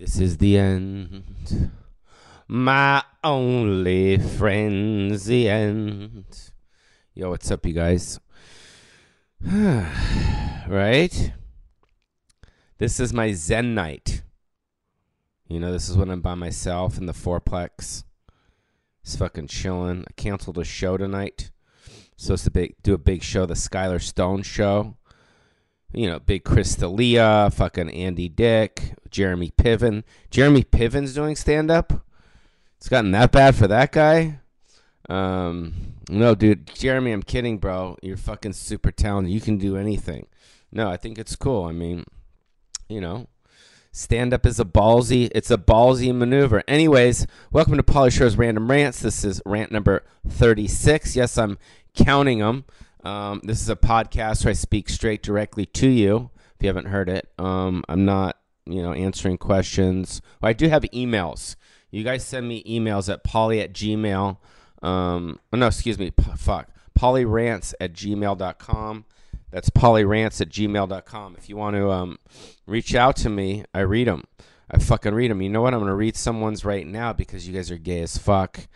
This is the end. My only friend's the end. Yo, what's up, you guys? right? This is my Zen night. You know, this is when I'm by myself in the fourplex. It's fucking chilling. I canceled a show tonight. Supposed to be, do a big show, the Skyler Stone show. You know, big Chris D'Elia, fucking Andy Dick, Jeremy Piven. Jeremy Piven's doing stand up. It's gotten that bad for that guy. Um, no, dude, Jeremy, I'm kidding, bro. You're fucking super talented. You can do anything. No, I think it's cool. I mean, you know, stand up is a ballsy. It's a ballsy maneuver. Anyways, welcome to Shore's Random Rants. This is rant number 36. Yes, I'm counting them. Um, this is a podcast where I speak straight directly to you. If you haven't heard it, um, I'm not, you know, answering questions. Well, I do have emails. You guys send me emails at poly at gmail. Um, oh, no, excuse me. P- fuck. Paulyrants at gmail.com. That's paulyrants at gmail.com. If you want to um, reach out to me, I read them. I fucking read them. You know what? I'm going to read someone's right now because you guys are gay as fuck.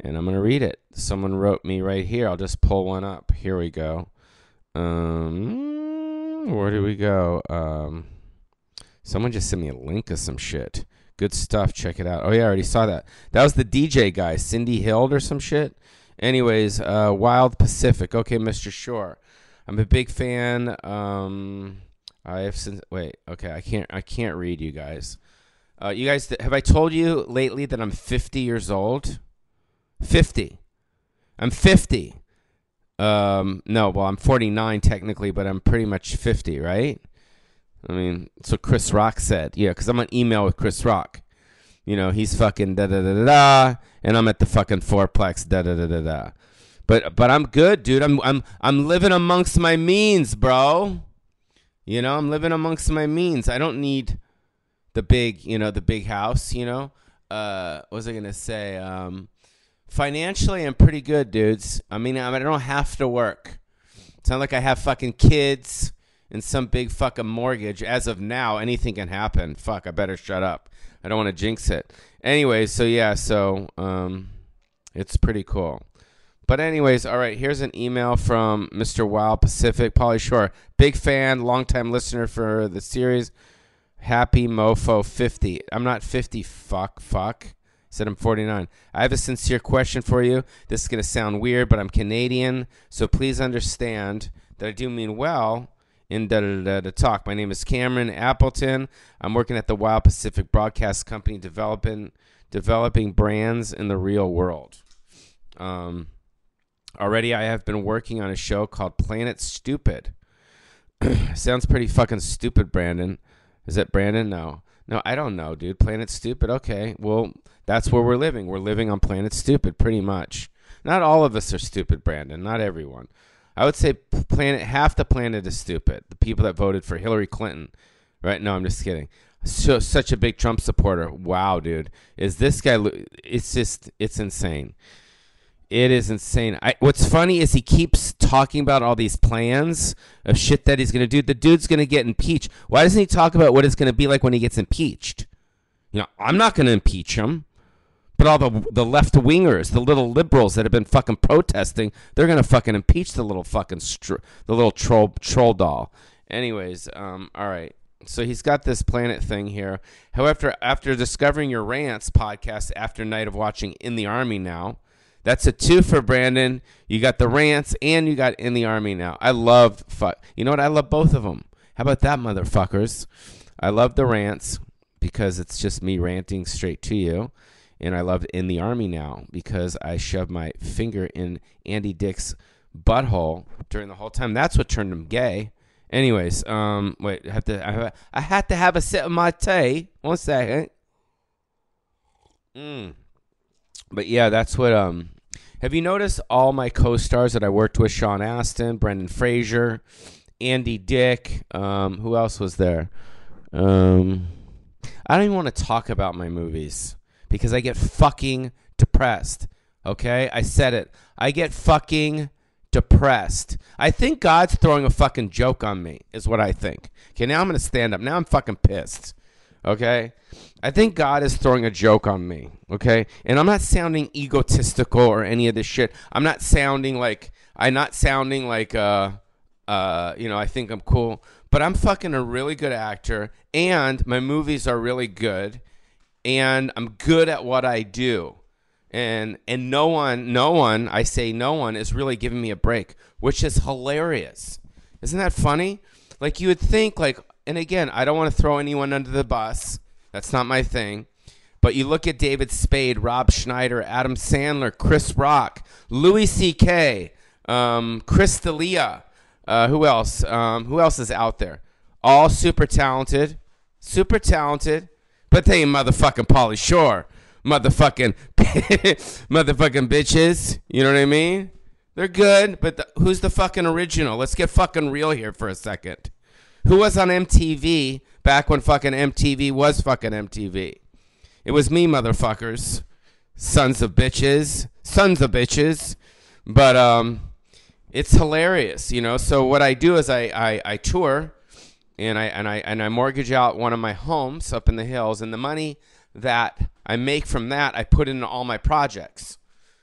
And I'm going to read it. Someone wrote me right here. I'll just pull one up. Here we go. Um, where do we go? Um, someone just sent me a link of some shit. Good stuff. Check it out. Oh yeah, I already saw that. That was the DJ guy, Cindy Hild or some shit. Anyways, uh, Wild Pacific. Okay, Mr. Shore. I'm a big fan. Um, I have since wait. Okay, I can't. I can't read you guys. Uh, you guys, have I told you lately that I'm 50 years old? 50. I'm 50. Um, no, well, I'm 49 technically, but I'm pretty much 50, right? I mean, so Chris Rock said, yeah, because I'm on email with Chris Rock. You know, he's fucking da da da da da, and I'm at the fucking fourplex da da da da da. But but I'm good, dude. I'm I'm I'm living amongst my means, bro. You know, I'm living amongst my means. I don't need the big, you know, the big house. You know, uh, what was I gonna say? Um, financially, I'm pretty good, dudes. I mean, I don't have to work. It's not like I have fucking kids and some big fucking mortgage. As of now, anything can happen. Fuck, I better shut up. I don't want to jinx it. Anyways, so yeah, so um, it's pretty cool. But anyways, all right. Here's an email from Mr. Wild Pacific, Pauly Shore, big fan, longtime listener for the series. Happy Mofo 50. I'm not 50. Fuck, fuck. Said I'm 49. I have a sincere question for you. This is gonna sound weird, but I'm Canadian, so please understand that I do mean well in da da da da talk. My name is Cameron Appleton. I'm working at the Wild Pacific Broadcast Company, developing developing brands in the real world. Um, already, I have been working on a show called Planet Stupid. Sounds pretty fucking stupid, Brandon. Is it Brandon? No, no, I don't know, dude. Planet Stupid. Okay, well, that's where we're living. We're living on Planet Stupid, pretty much. Not all of us are stupid, Brandon. Not everyone. I would say planet half the planet is stupid. The people that voted for Hillary Clinton, right? No, I'm just kidding. So such a big Trump supporter. Wow, dude, is this guy? It's just it's insane. It is insane. I, what's funny is he keeps talking about all these plans of shit that he's going to do. The dude's going to get impeached. Why doesn't he talk about what it's going to be like when he gets impeached? You know, I'm not going to impeach him. But all the the left wingers, the little liberals that have been fucking protesting, they're gonna fucking impeach the little fucking str- the little troll troll doll. Anyways, um, all right. So he's got this planet thing here. However, after discovering your rants podcast after night of watching In the Army now, that's a two for Brandon. You got the rants and you got In the Army now. I love fuck. You know what? I love both of them. How about that, motherfuckers? I love the rants because it's just me ranting straight to you and I loved In the Army Now because I shoved my finger in Andy Dick's butthole during the whole time. That's what turned him gay. Anyways, um, wait, I have to, I, have, I had to have a sip of my tea. One second. Mm. But yeah, that's what. Um, have you noticed all my co-stars that I worked with? Sean Astin, Brendan Fraser, Andy Dick. Um, who else was there? Um, I don't even want to talk about my movies because I get fucking depressed. Okay? I said it. I get fucking depressed. I think God's throwing a fucking joke on me, is what I think. Okay, now I'm going to stand up. Now I'm fucking pissed. Okay? I think God is throwing a joke on me. Okay? And I'm not sounding egotistical or any of this shit. I'm not sounding like I'm not sounding like uh uh you know, I think I'm cool, but I'm fucking a really good actor and my movies are really good and I'm good at what I do. And and no one, no one, I say no one is really giving me a break, which is hilarious. Isn't that funny? Like you would think like and again, I don't want to throw anyone under the bus. That's not my thing. But you look at David Spade, Rob Schneider, Adam Sandler, Chris Rock, Louis C.K., um, Chris D'Elia. Uh, who else? Um, who else is out there? All super talented, super talented, but they ain't motherfucking Pauly Shore, motherfucking, motherfucking bitches. You know what I mean? They're good, but the, who's the fucking original? Let's get fucking real here for a second. Who was on MTV back when fucking MTV was fucking MTV? It was me, motherfuckers. Sons of bitches. Sons of bitches. But um it's hilarious, you know. So what I do is I, I, I tour and I and I and I mortgage out one of my homes up in the hills and the money that I make from that I put into all my projects.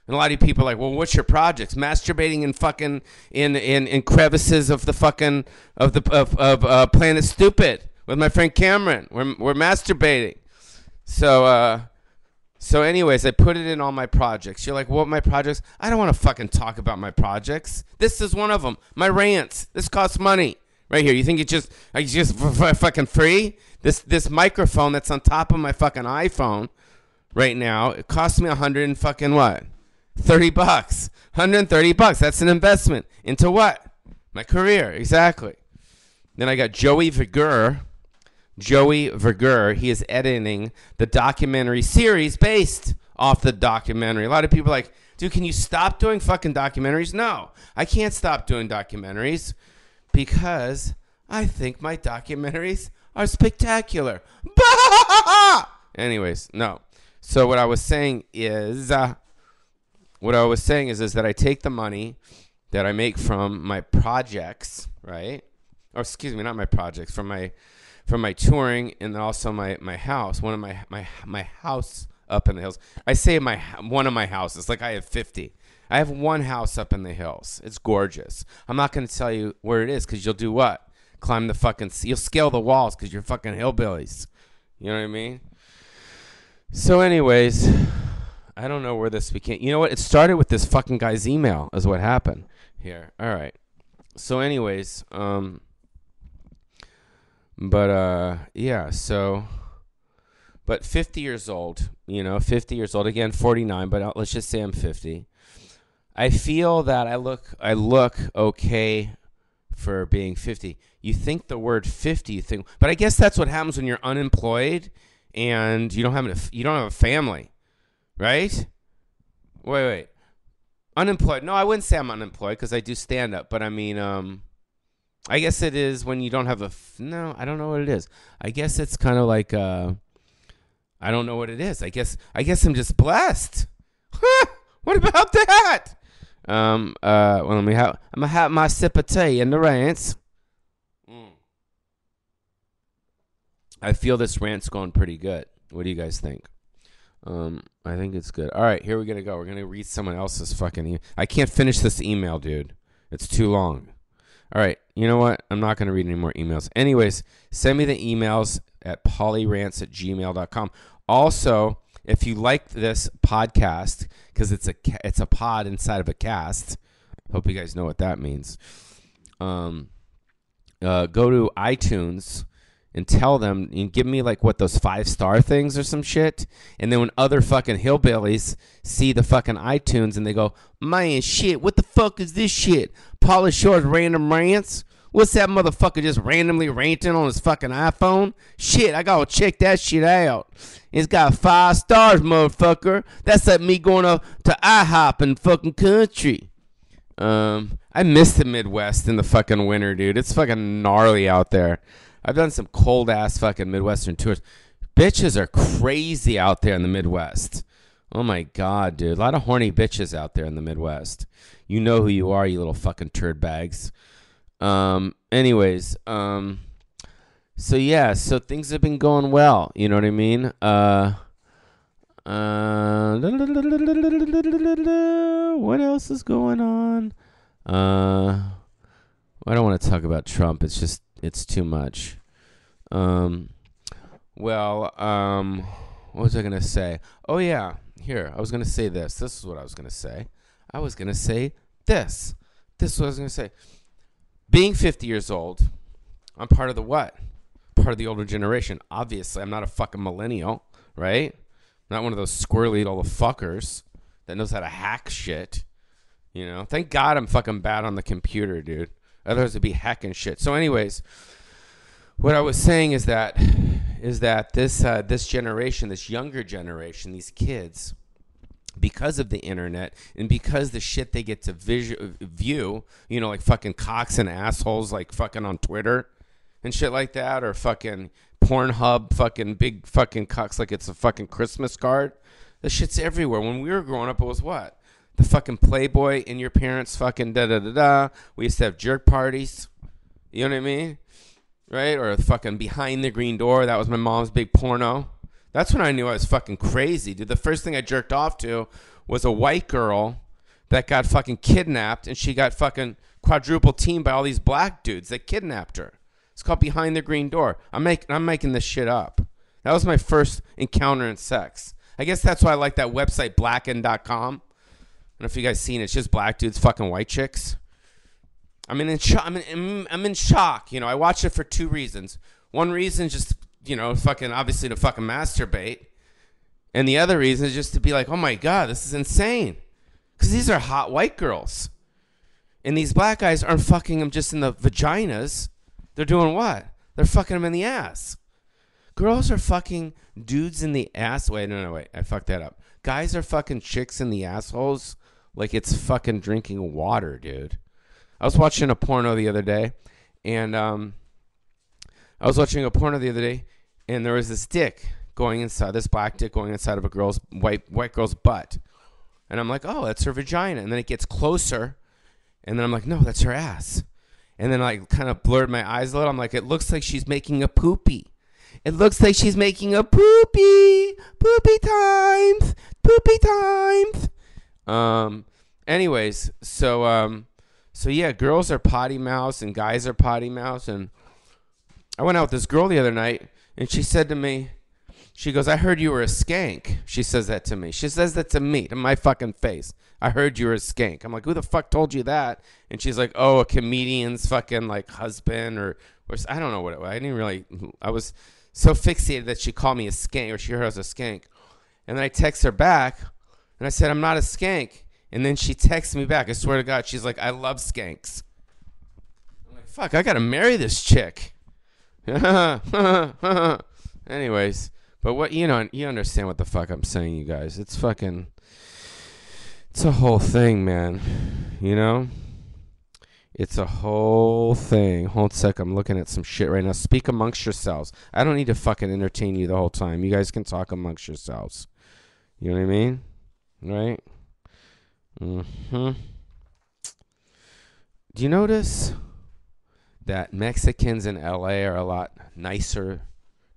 And a lot of people are like, well, what's your projects? Masturbating in fucking in in, in crevices of the fucking of the of, of uh, Planet Stupid with my friend Cameron. We're we're masturbating. So uh so anyways, I put it in all my projects. You're like, what my projects? I don't want to fucking talk about my projects. This is one of them. My rants. This costs money. Right here. You think it's just like just f- f- fucking free? This this microphone that's on top of my fucking iPhone right now, it costs me a hundred and fucking what? 30 bucks. 130 bucks. That's an investment. Into what? My career. Exactly. Then I got Joey Verger. Joey Verger. He is editing the documentary series based off the documentary. A lot of people like, dude, can you stop doing fucking documentaries? No, I can't stop doing documentaries because I think my documentaries are spectacular. Anyways, no. So what I was saying is, uh, what I was saying is, is that I take the money that I make from my projects, right? Or excuse me, not my projects, from my from my touring and also my my house. One of my my my house up in the hills. I say my one of my houses, like I have fifty. I have one house up in the hills. It's gorgeous. I'm not going to tell you where it is because you'll do what? Climb the fucking. You'll scale the walls because you're fucking hillbillies. You know what I mean? So, anyways, I don't know where this became. You know what? It started with this fucking guy's email. Is what happened here. All right. So, anyways, um, but uh, yeah. So, but 50 years old. You know, 50 years old again. 49, but let's just say I'm 50. I feel that I look I look okay for being 50. You think the word 50, you think, but I guess that's what happens when you're unemployed and you don't have a, you don't have a family, right? Wait, wait. Unemployed? No, I wouldn't say I'm unemployed because I do stand up, but I mean, um, I guess it is when you don't have a. F- no, I don't know what it is. I guess it's kind of like uh, I don't know what it is. I guess I guess I'm just blessed. What about that? Um, uh, well, let me have, I'm gonna have my sip of tea in the rants. Mm. I feel this rant's going pretty good. What do you guys think? Um, I think it's good. All right, here we're gonna go. We're gonna read someone else's fucking. E- I can't finish this email, dude. It's too long. All right, you know what? I'm not gonna read any more emails. Anyways, send me the emails at paulyrants at gmail.com. Also, if you like this podcast, because it's a it's a pod inside of a cast. Hope you guys know what that means. Um, uh, go to iTunes and tell them and give me like what those five star things or some shit. And then when other fucking hillbillies see the fucking iTunes and they go, man, shit, what the fuck is this shit? Pauly Shore's random rants. What's that motherfucker just randomly ranting on his fucking iPhone? Shit, I gotta check that shit out. It's got five stars, motherfucker. That's like me going up to IHOP in fucking country. Um, I miss the Midwest in the fucking winter, dude. It's fucking gnarly out there. I've done some cold ass fucking Midwestern tours. Bitches are crazy out there in the Midwest. Oh my god, dude. A lot of horny bitches out there in the Midwest. You know who you are, you little fucking turd bags. Um, anyways, um, so yeah, so things have been going well. You know what I mean? Uh, uh, what else is going on? Uh, I don't want to talk about Trump. It's just it's too much. Um, well, um, what was I gonna say? Oh yeah, here I was gonna say this. This is what I was gonna say. I was gonna say this. This is what I was gonna say. Being 50 years old, I'm part of the what? Part of the older generation. Obviously, I'm not a fucking millennial, right? not one of those squirrely little fuckers that knows how to hack shit. You know, thank God I'm fucking bad on the computer, dude. Otherwise, it'd be hacking shit. So, anyways, what I was saying is that is that this uh, this generation, this younger generation, these kids, because of the internet and because the shit they get to view, you know, like fucking cocks and assholes, like fucking on Twitter and shit like that, or fucking Pornhub, fucking big fucking cocks like it's a fucking Christmas card. The shit's everywhere. When we were growing up, it was what? The fucking Playboy in your parents' fucking da da da da. We used to have jerk parties. You know what I mean? Right? Or fucking behind the green door. That was my mom's big porno. That's when I knew I was fucking crazy, dude. The first thing I jerked off to was a white girl that got fucking kidnapped and she got fucking quadruple teamed by all these black dudes that kidnapped her. It's called Behind the Green Door. I'm making I'm making this shit up. That was my first encounter in sex. I guess that's why I like that website blacken.com. I don't know if you guys seen it. It's just black dudes fucking white chicks. I'm in, I'm in, I'm in shock. You know, I watched it for two reasons. One reason just you know, fucking obviously to fucking masturbate. And the other reason is just to be like, oh my God, this is insane. Because these are hot white girls. And these black guys aren't fucking them just in the vaginas. They're doing what? They're fucking them in the ass. Girls are fucking dudes in the ass. Wait, no, no, wait. I fucked that up. Guys are fucking chicks in the assholes like it's fucking drinking water, dude. I was watching a porno the other day, and um, I was watching a porno the other day, and there was this dick going inside this black dick going inside of a girl's white white girl's butt, and I'm like, oh, that's her vagina, and then it gets closer, and then I'm like, no, that's her ass, and then I kind of blurred my eyes a little. I'm like, it looks like she's making a poopy. It looks like she's making a poopy, poopy times, poopy times. Um. Anyways, so um, so yeah, girls are potty mouths and guys are potty mouths, and I went out with this girl the other night, and she said to me, she goes, I heard you were a skank. She says that to me. She says that to me, to my fucking face. I heard you were a skank. I'm like, who the fuck told you that? And she's like, oh, a comedian's fucking like husband or, or I don't know what it was. I didn't really, I was so fixated that she called me a skank or she heard I was a skank. And then I text her back and I said, I'm not a skank. And then she texts me back. I swear to God, she's like, I love skanks. I'm like, fuck, I gotta marry this chick. Anyways, but what you know, you understand what the fuck I'm saying, you guys. It's fucking, it's a whole thing, man. You know, it's a whole thing. Hold sec, I'm looking at some shit right now. Speak amongst yourselves. I don't need to fucking entertain you the whole time. You guys can talk amongst yourselves. You know what I mean? Right? Mm-hmm. Do you notice? That Mexicans in LA are a lot nicer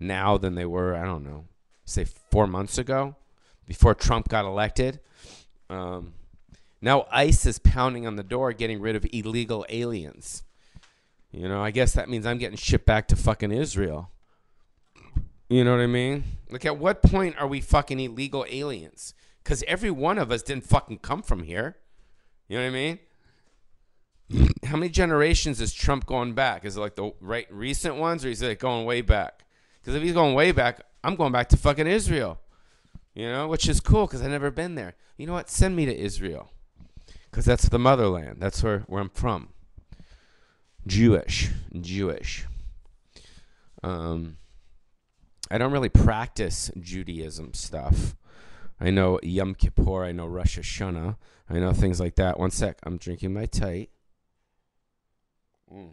now than they were, I don't know, say four months ago before Trump got elected. Um, now ICE is pounding on the door getting rid of illegal aliens. You know, I guess that means I'm getting shipped back to fucking Israel. You know what I mean? Like, at what point are we fucking illegal aliens? Because every one of us didn't fucking come from here. You know what I mean? How many generations is Trump going back? Is it like the right recent ones, or is it going way back? Because if he's going way back, I'm going back to fucking Israel. You know, which is cool because I've never been there. You know what? Send me to Israel, because that's the motherland. That's where where I'm from. Jewish, Jewish. Um, I don't really practice Judaism stuff. I know Yom Kippur. I know Rosh Hashanah. I know things like that. One sec. I'm drinking my tight. Mm.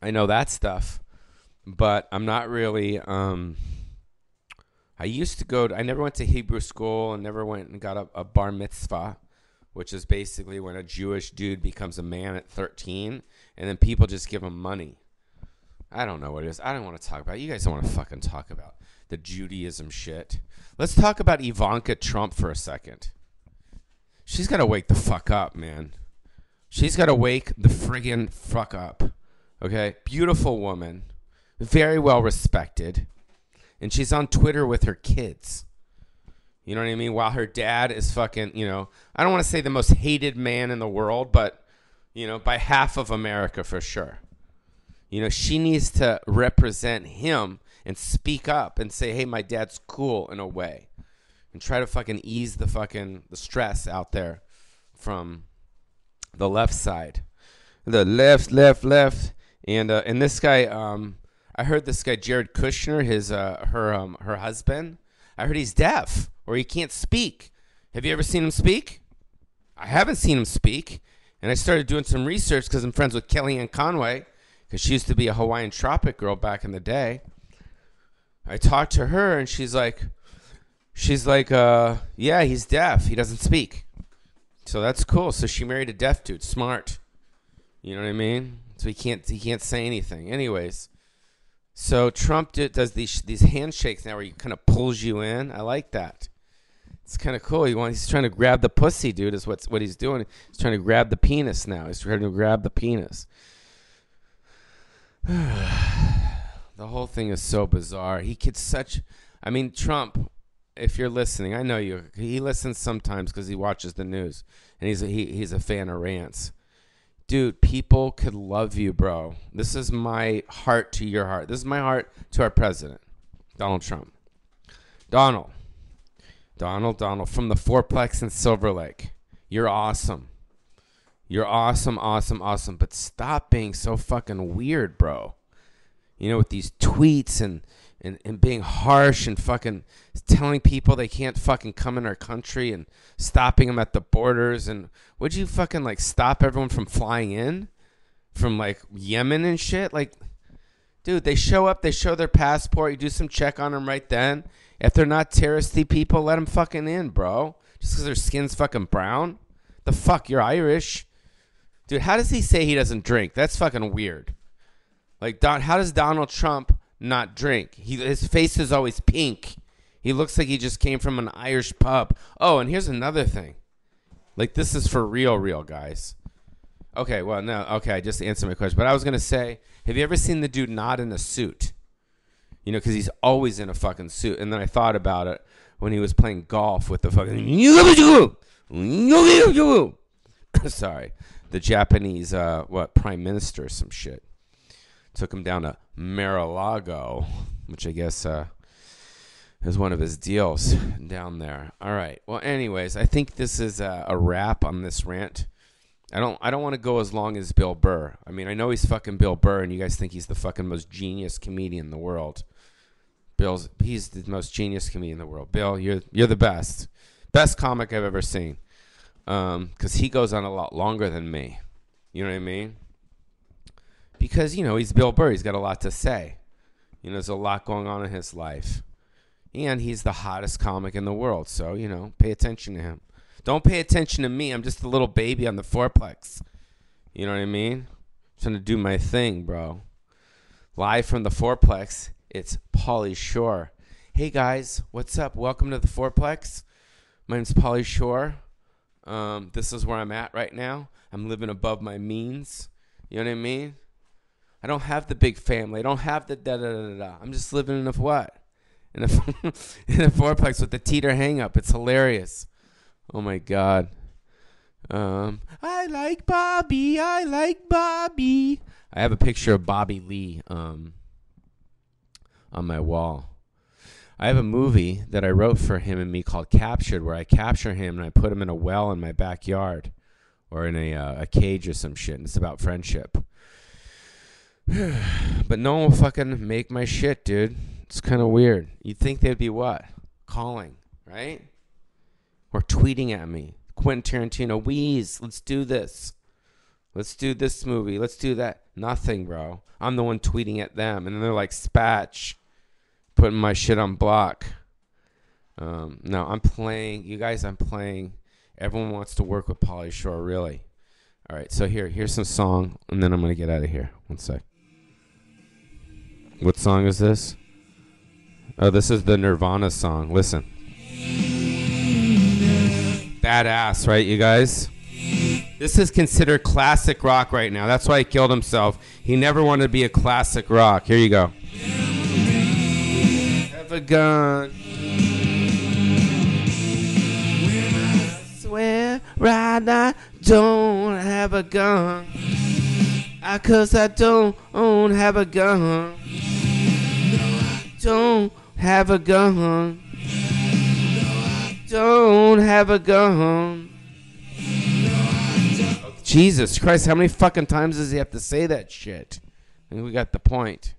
I know that stuff, but I'm not really. Um, I used to go. To, I never went to Hebrew school and never went and got a, a bar mitzvah, which is basically when a Jewish dude becomes a man at 13, and then people just give him money. I don't know what it is. I don't want to talk about. It. You guys don't want to fucking talk about the Judaism shit. Let's talk about Ivanka Trump for a second. She's got to wake the fuck up, man. She's got to wake the friggin' fuck up. Okay? Beautiful woman. Very well respected. And she's on Twitter with her kids. You know what I mean? While her dad is fucking, you know, I don't want to say the most hated man in the world, but, you know, by half of America for sure. You know, she needs to represent him and speak up and say, "Hey, my dad's cool in a way." And try to fucking ease the fucking the stress out there from the left side. The left, left, left. And uh, and this guy um I heard this guy Jared Kushner, his uh her um her husband, I heard he's deaf or he can't speak. Have you ever seen him speak? I haven't seen him speak. And I started doing some research because I'm friends with Kellyanne Conway because she used to be a Hawaiian Tropic girl back in the day. I talked to her and she's like, she's like, uh, yeah, he's deaf. He doesn't speak. So that's cool. So she married a deaf dude. Smart. You know what I mean? So he can't he can't say anything. Anyways, so Trump does these these handshakes now where he kind of pulls you in. I like that. It's kind of cool. He wants, he's trying to grab the pussy, dude. Is what's what he's doing. He's trying to grab the penis now. He's trying to grab the penis. the whole thing is so bizarre. He gets such. I mean, Trump. If you're listening, I know you. He listens sometimes because he watches the news, and he's a, he, he's a fan of rants. Dude, people could love you, bro. This is my heart to your heart. This is my heart to our president, Donald Trump. Donald, Donald, Donald, from the fourplex in Silver Lake. You're awesome. You're awesome, awesome, awesome. But stop being so fucking weird, bro. You know, with these tweets and, and, and being harsh and fucking telling people they can't fucking come in our country and stopping them at the borders. And would you fucking like stop everyone from flying in from like Yemen and shit? Like, dude, they show up, they show their passport, you do some check on them right then. If they're not terroristy people, let them fucking in, bro. Just because their skin's fucking brown. The fuck, you're Irish. Dude, how does he say he doesn't drink? That's fucking weird. Like, Don, how does Donald Trump not drink? He, his face is always pink. He looks like he just came from an Irish pub. Oh, and here's another thing. Like, this is for real, real, guys. Okay, well, no, okay, I just answered my question. But I was going to say, have you ever seen the dude not in a suit? You know, because he's always in a fucking suit. And then I thought about it when he was playing golf with the fucking. Sorry the Japanese uh, what prime minister or some shit. Took him down to Mar-a-Lago, which I guess uh, is one of his deals down there. All right. Well, anyways, I think this is a, a wrap on this rant. I don't I don't want to go as long as Bill Burr. I mean, I know he's fucking Bill Burr, and you guys think he's the fucking most genius comedian in the world. Bill's he's the most genius comedian in the world. Bill, you're you're the best, best comic I've ever seen Um, because he goes on a lot longer than me. You know what I mean? Because you know he's Bill Burr. He's got a lot to say. You know, there's a lot going on in his life, and he's the hottest comic in the world. So you know, pay attention to him. Don't pay attention to me. I'm just a little baby on the fourplex. You know what I mean? I'm trying to do my thing, bro. Live from the fourplex, it's Pauly Shore. Hey guys, what's up? Welcome to the fourplex. My name's Pauly Shore. Um, this is where I'm at right now. I'm living above my means. You know what I mean? I don't have the big family. I don't have the da da da da. I'm just living in a what? In a in a fourplex with the teeter hang up. It's hilarious. Oh my god. Um, I like Bobby. I like Bobby. I have a picture of Bobby Lee um on my wall. I have a movie that I wrote for him and me called Captured, where I capture him and I put him in a well in my backyard or in a, uh, a cage or some shit. And it's about friendship. but no one will fucking make my shit, dude. It's kind of weird. You'd think they'd be what? Calling, right? Or tweeting at me. Quentin Tarantino, Wheeze, let's do this. Let's do this movie. Let's do that. Nothing, bro. I'm the one tweeting at them. And then they're like, Spatch putting my shit on block. Um, no, I'm playing. You guys, I'm playing. Everyone wants to work with Pauly Shore, really. All right, so here, here's some song, and then I'm gonna get out of here. One sec. What song is this? Oh, this is the Nirvana song. Listen. Badass, right, you guys? This is considered classic rock right now. That's why he killed himself. He never wanted to be a classic rock. Here you go. Have a gun. Swear right I don't have a gun. I cause I don't have a gun. No, I Don't have a gun. No, I Don't have a gun. Jesus Christ, how many fucking times does he have to say that shit? I think we got the point.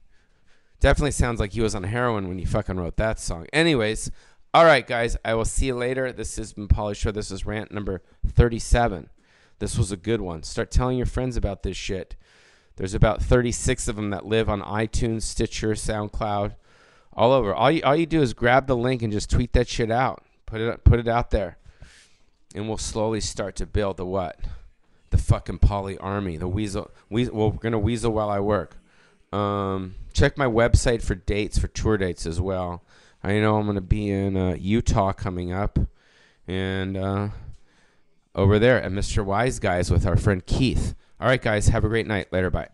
Definitely sounds like he was on heroin when he fucking wrote that song. Anyways, all right, guys, I will see you later. This has been Pauly Shore. This is rant number 37. This was a good one. Start telling your friends about this shit. There's about 36 of them that live on iTunes, Stitcher, SoundCloud, all over. All you, all you do is grab the link and just tweet that shit out. Put it put it out there. And we'll slowly start to build the what? The fucking Pauly army. The weasel. weasel well, we're to weasel while I work. Um, check my website for dates, for tour dates as well. I know I'm to be in uh, Utah coming up. And uh, over there at Mr. Wise Guys with our friend Keith. All right, guys, have a great night. Later, bye.